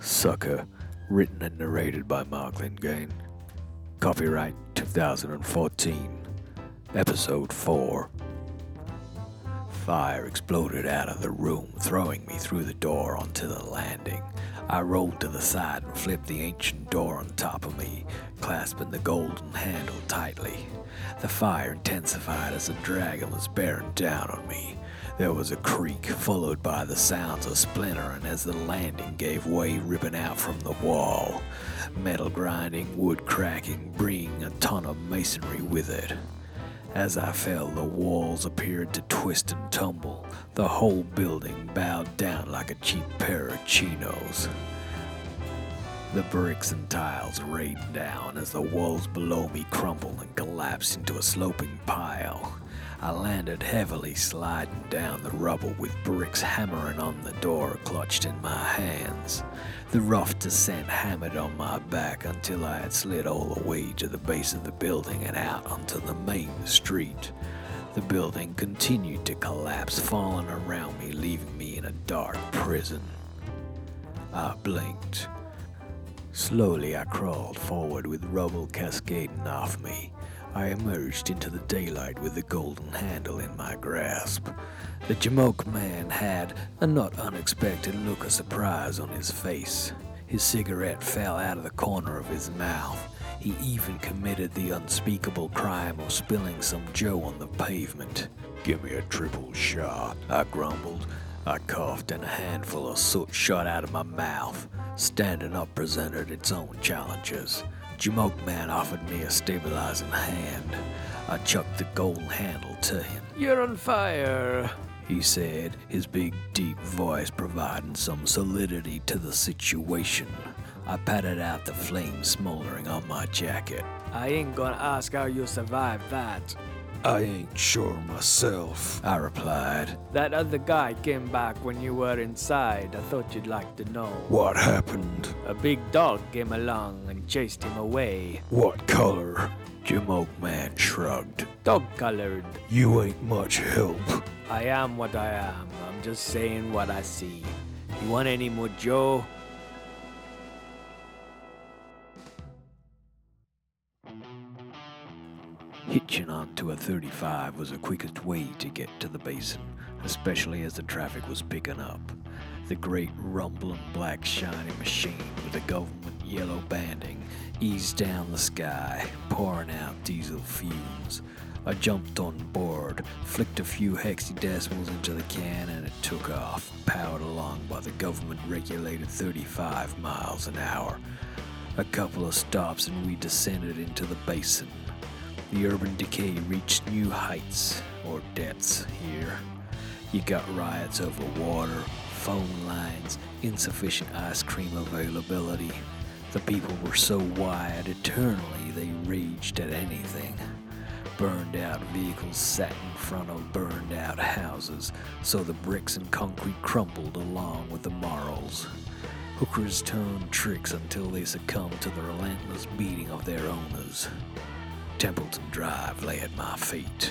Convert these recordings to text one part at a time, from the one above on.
Sucker, written and narrated by Mark Lingane. Copyright 2014. Episode 4. Fire exploded out of the room, throwing me through the door onto the landing. I rolled to the side and flipped the ancient door on top of me, clasping the golden handle tightly. The fire intensified as the dragon was bearing down on me. There was a creak, followed by the sounds of splintering as the landing gave way, ripping out from the wall. Metal grinding, wood cracking, bringing a ton of masonry with it. As I fell, the walls appeared to twist and tumble. The whole building bowed down like a cheap pair of chinos. The bricks and tiles rained down as the walls below me crumbled and collapsed into a sloping pile. I landed heavily, sliding down the rubble with bricks hammering on the door clutched in my hands. The rough descent hammered on my back until I had slid all the way to the base of the building and out onto the main street. The building continued to collapse, falling around me, leaving me in a dark prison. I blinked. Slowly, I crawled forward with rubble cascading off me. I emerged into the daylight with the golden handle in my grasp. The Jamoke man had a not unexpected look of surprise on his face. His cigarette fell out of the corner of his mouth. He even committed the unspeakable crime of spilling some Joe on the pavement. Give me a triple shot, I grumbled. I coughed and a handful of soot shot out of my mouth. Standing up presented its own challenges. Jamoke Man offered me a stabilizing hand. I chucked the gold handle to him. You're on fire, he said, his big, deep voice providing some solidity to the situation. I patted out the flame smoldering on my jacket. I ain't gonna ask how you survived that. I ain't sure myself, I replied. That other guy came back when you were inside. I thought you'd like to know. What happened? A big dog came along and chased him away. What color? Jim Man shrugged. Dog colored. You ain't much help. I am what I am. I'm just saying what I see. You want any more Joe? Hitching onto a 35 was the quickest way to get to the basin, especially as the traffic was picking up. The great rumbling black shiny machine with the government yellow banding eased down the sky, pouring out diesel fumes. I jumped on board, flicked a few hexadecimals into the can, and it took off, powered along by the government regulated 35 miles an hour. A couple of stops and we descended into the basin. The urban decay reached new heights or depths here. You got riots over water, phone lines, insufficient ice cream availability. The people were so wired eternally they raged at anything. Burned out vehicles sat in front of burned out houses, so the bricks and concrete crumbled along with the marls. Hookers turned tricks until they succumbed to the relentless beating of their owners. Templeton Drive lay at my feet.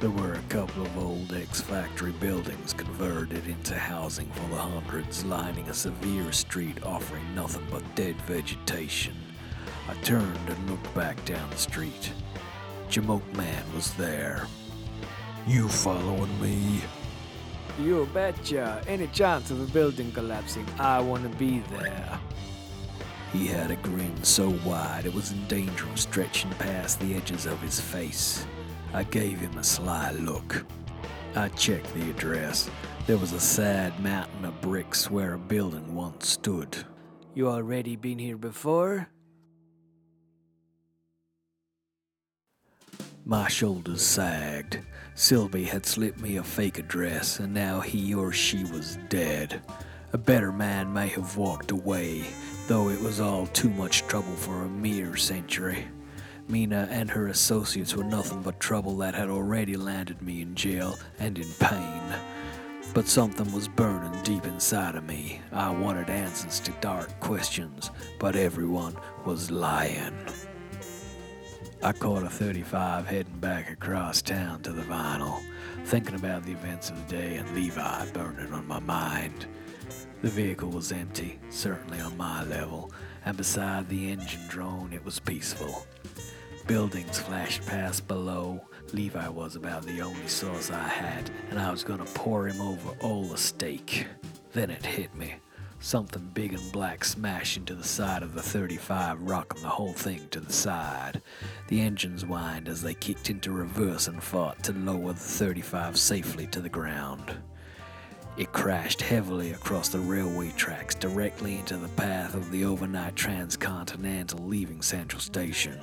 There were a couple of old ex factory buildings converted into housing for the hundreds, lining a severe street offering nothing but dead vegetation. I turned and looked back down the street. Jamoke Man was there. You following me? You betcha. Any chance of a building collapsing, I wanna be there. He had a grin so wide it was in danger of stretching past the edges of his face. I gave him a sly look. I checked the address. There was a sad mountain of bricks where a building once stood. You already been here before? My shoulders sagged. Sylvie had slipped me a fake address, and now he or she was dead. A better man may have walked away, though it was all too much trouble for a mere century. Mina and her associates were nothing but trouble that had already landed me in jail and in pain. But something was burning deep inside of me. I wanted answers to dark questions, but everyone was lying. I caught a 35 heading back across town to the vinyl, thinking about the events of the day and Levi burning on my mind. The vehicle was empty, certainly on my level, and beside the engine drone it was peaceful. Buildings flashed past below. Levi was about the only source I had, and I was gonna pour him over all the steak. Then it hit me. Something big and black smashed into the side of the 35, rocking the whole thing to the side. The engines whined as they kicked into reverse and fought to lower the 35 safely to the ground. It crashed heavily across the railway tracks directly into the path of the overnight transcontinental leaving Central Station.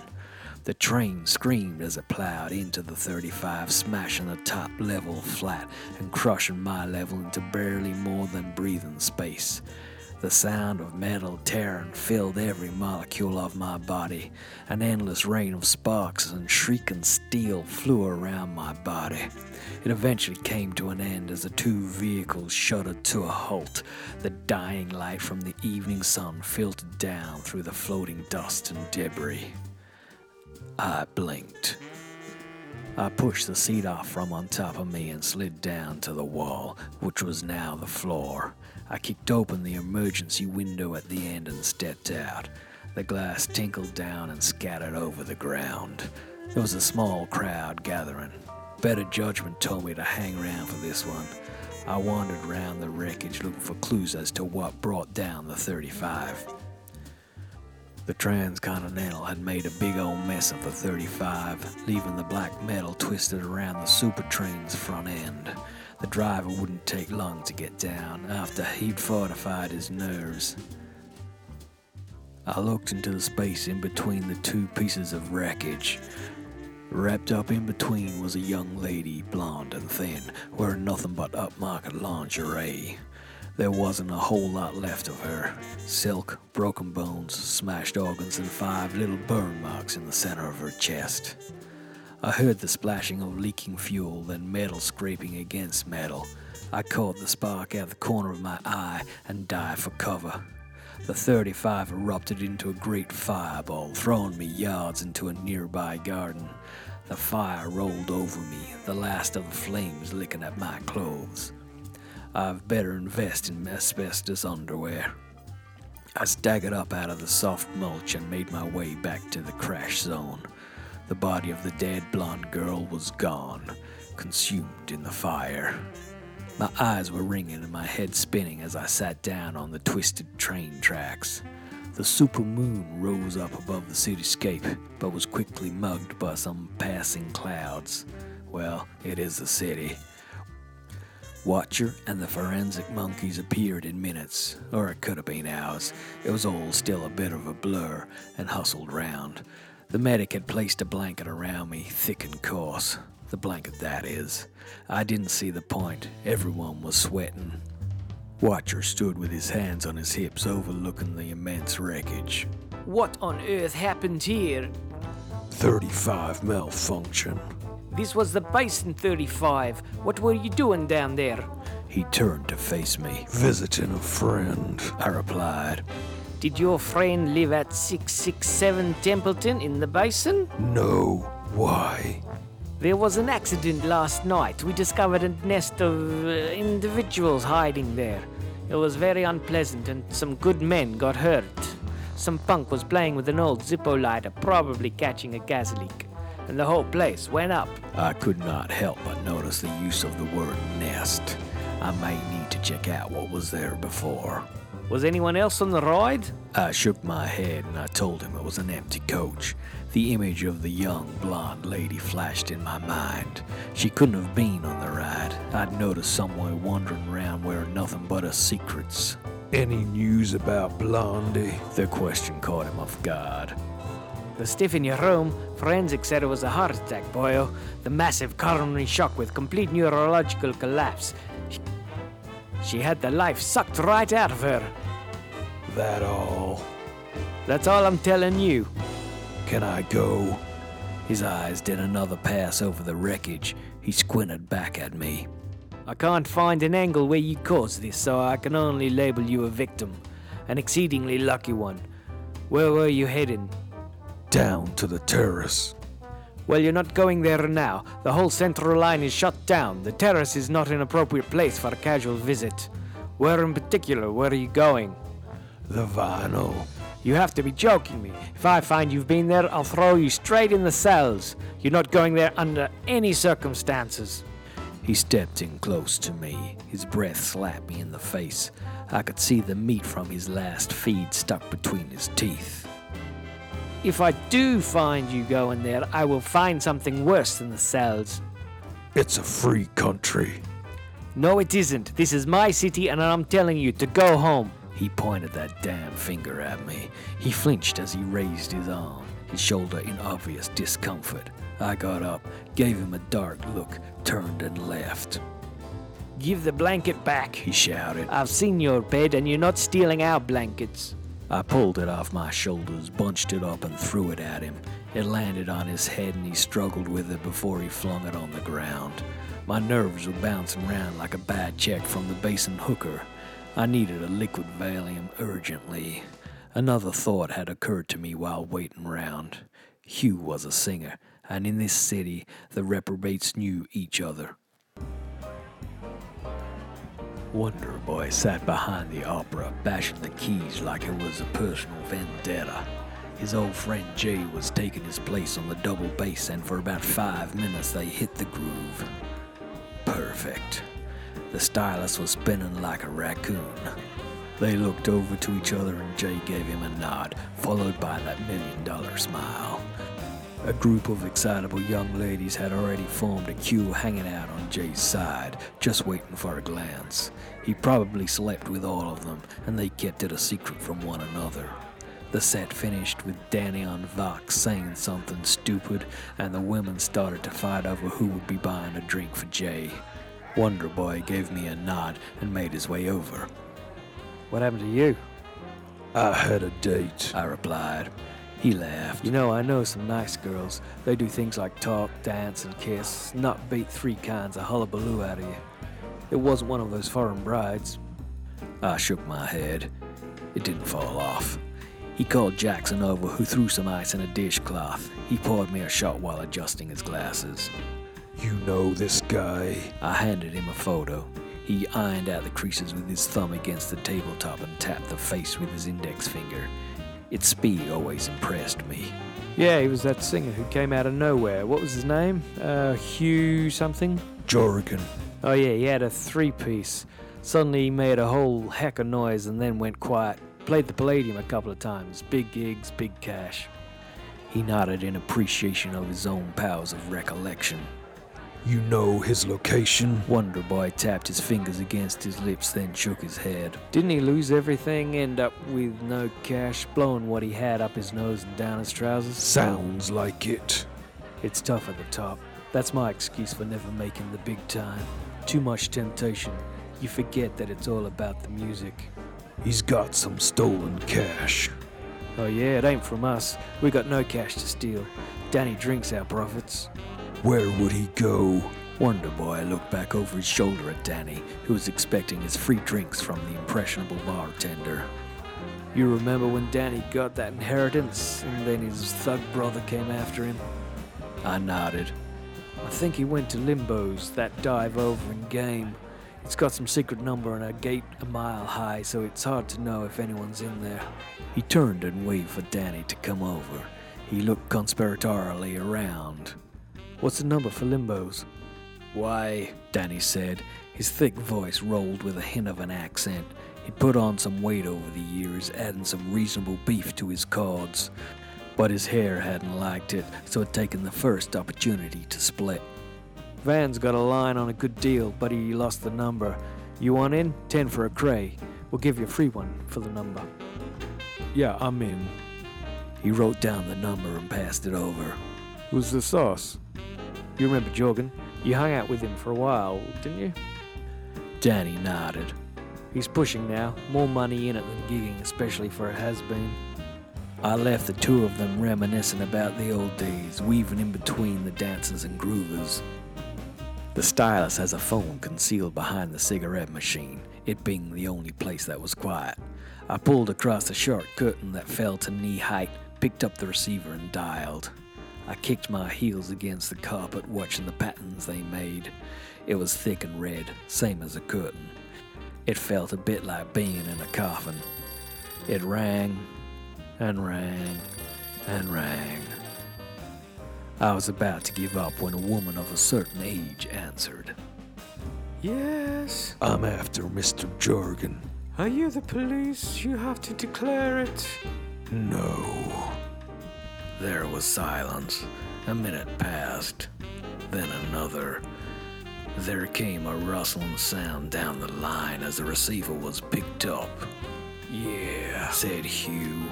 The train screamed as it plowed into the 35, smashing the top level flat and crushing my level into barely more than breathing space. The sound of metal tearing filled every molecule of my body. An endless rain of sparks and shrieking steel flew around my body. It eventually came to an end as the two vehicles shuddered to a halt. The dying light from the evening sun filtered down through the floating dust and debris. I blinked. I pushed the seat off from on top of me and slid down to the wall, which was now the floor. I kicked open the emergency window at the end and stepped out. The glass tinkled down and scattered over the ground. There was a small crowd gathering. Better judgment told me to hang around for this one. I wandered around the wreckage looking for clues as to what brought down the 35. The Transcontinental had made a big old mess of the 35, leaving the black metal twisted around the super train's front end. The driver wouldn't take long to get down after he'd fortified his nerves. I looked into the space in between the two pieces of wreckage. Wrapped up in between was a young lady, blonde and thin, wearing nothing but upmarket lingerie. There wasn't a whole lot left of her. Silk, broken bones, smashed organs, and five little burn marks in the center of her chest. I heard the splashing of leaking fuel, then metal scraping against metal. I caught the spark out of the corner of my eye and dived for cover. The 35 erupted into a great fireball, throwing me yards into a nearby garden. The fire rolled over me, the last of the flames licking at my clothes. I've better invest in asbestos underwear. I staggered up out of the soft mulch and made my way back to the crash zone. The body of the dead blonde girl was gone, consumed in the fire. My eyes were ringing and my head spinning as I sat down on the twisted train tracks. The super moon rose up above the cityscape, but was quickly mugged by some passing clouds. Well, it is the city. Watcher and the forensic monkeys appeared in minutes, or it could have been hours. It was all still a bit of a blur, and hustled round. The medic had placed a blanket around me, thick and coarse. The blanket, that is. I didn't see the point. Everyone was sweating. Watcher stood with his hands on his hips, overlooking the immense wreckage. What on earth happened here? 35 malfunction. This was the Bison 35. What were you doing down there? He turned to face me. Visiting a friend, I replied. Did your friend live at 667 Templeton in the basin? No. Why? There was an accident last night. We discovered a nest of uh, individuals hiding there. It was very unpleasant, and some good men got hurt. Some punk was playing with an old Zippo lighter, probably catching a gas leak, and the whole place went up. I could not help but notice the use of the word nest. I might need to check out what was there before. Was anyone else on the ride? I shook my head and I told him it was an empty coach. The image of the young blonde lady flashed in my mind. She couldn't have been on the ride. I'd noticed someone wandering around wearing nothing but her secrets. Any news about Blondie? The question caught him off guard. The stiff in your room, forensic said it was a heart attack, boyo. The massive coronary shock with complete neurological collapse. She had the life sucked right out of her. That all? That's all I'm telling you. Can I go? His eyes did another pass over the wreckage. He squinted back at me. I can't find an angle where you caused this, so I can only label you a victim. An exceedingly lucky one. Where were you heading? Down to the terrace. Well, you're not going there now. The whole central line is shut down. The terrace is not an appropriate place for a casual visit. Where in particular? Where are you going? The vinyl. You have to be joking me. If I find you've been there, I'll throw you straight in the cells. You're not going there under any circumstances. He stepped in close to me. His breath slapped me in the face. I could see the meat from his last feed stuck between his teeth. If I do find you going there, I will find something worse than the cells. It's a free country. No, it isn't. This is my city, and I'm telling you to go home. He pointed that damn finger at me. He flinched as he raised his arm, his shoulder in obvious discomfort. I got up, gave him a dark look, turned and left. Give the blanket back, He shouted. I've seen your bed, and you're not stealing our blankets. I pulled it off my shoulders, bunched it up, and threw it at him. It landed on his head, and he struggled with it before he flung it on the ground. My nerves were bouncing round like a bad check from the basin hooker. I needed a liquid Valium urgently. Another thought had occurred to me while waiting round. Hugh was a singer, and in this city the reprobates knew each other. Wonder Boy sat behind the opera, bashing the keys like it was a personal vendetta. His old friend Jay was taking his place on the double bass, and for about five minutes they hit the groove. Perfect. The stylus was spinning like a raccoon. They looked over to each other, and Jay gave him a nod, followed by that million dollar smile. A group of excitable young ladies had already formed a queue hanging out on Jay's side, just waiting for a glance. He probably slept with all of them, and they kept it a secret from one another. The set finished with Danny on Vox saying something stupid, and the women started to fight over who would be buying a drink for Jay. Wonder Boy gave me a nod and made his way over. What happened to you? I had a date, I replied. He laughed. You know, I know some nice girls. They do things like talk, dance, and kiss, not beat three kinds of hullabaloo out of you. It wasn't one of those foreign brides. I shook my head. It didn't fall off. He called Jackson over, who threw some ice in a dishcloth. He poured me a shot while adjusting his glasses. You know this guy? I handed him a photo. He ironed out the creases with his thumb against the tabletop and tapped the face with his index finger. Its speed always impressed me. Yeah, he was that singer who came out of nowhere. What was his name? Uh, Hugh something? Jorgen. Oh, yeah, he had a three piece. Suddenly he made a whole heck of noise and then went quiet. Played the Palladium a couple of times. Big gigs, big cash. He nodded in appreciation of his own powers of recollection. You know his location? Wonder Boy tapped his fingers against his lips, then shook his head. Didn't he lose everything, end up with no cash, blowing what he had up his nose and down his trousers? Sounds like it. It's tough at the top. That's my excuse for never making the big time. Too much temptation. You forget that it's all about the music. He's got some stolen cash. Oh, yeah, it ain't from us. We got no cash to steal. Danny drinks our profits. Where would he go? Wonder Boy looked back over his shoulder at Danny, who was expecting his free drinks from the impressionable bartender. You remember when Danny got that inheritance and then his thug brother came after him? I nodded. I think he went to Limbo's, that dive over in game. It's got some secret number and a gate a mile high, so it's hard to know if anyone's in there. He turned and waved for Danny to come over. He looked conspiratorially around. What's the number for Limbo's? Why, Danny said. His thick voice rolled with a hint of an accent. He'd put on some weight over the years, adding some reasonable beef to his cards. But his hair hadn't liked it, so had taken the first opportunity to split. Van's got a line on a good deal, but he lost the number. You want in? Ten for a cray. We'll give you a free one for the number. Yeah, I'm in. He wrote down the number and passed it over. Who's the source? You remember Jorgen? You hung out with him for a while, didn't you? Danny nodded. He's pushing now. More money in it than gigging, especially for a has been. I left the two of them reminiscing about the old days, weaving in between the dancers and groovers. The stylus has a phone concealed behind the cigarette machine, it being the only place that was quiet. I pulled across a short curtain that fell to knee height, picked up the receiver, and dialed. I kicked my heels against the carpet, watching the patterns they made. It was thick and red, same as a curtain. It felt a bit like being in a coffin. It rang and rang and rang. I was about to give up when a woman of a certain age answered. Yes. I'm after Mr. Jorgen. Are you the police? You have to declare it. No. There was silence. A minute passed, then another. There came a rustling sound down the line as the receiver was picked up. Yeah, said Hugh.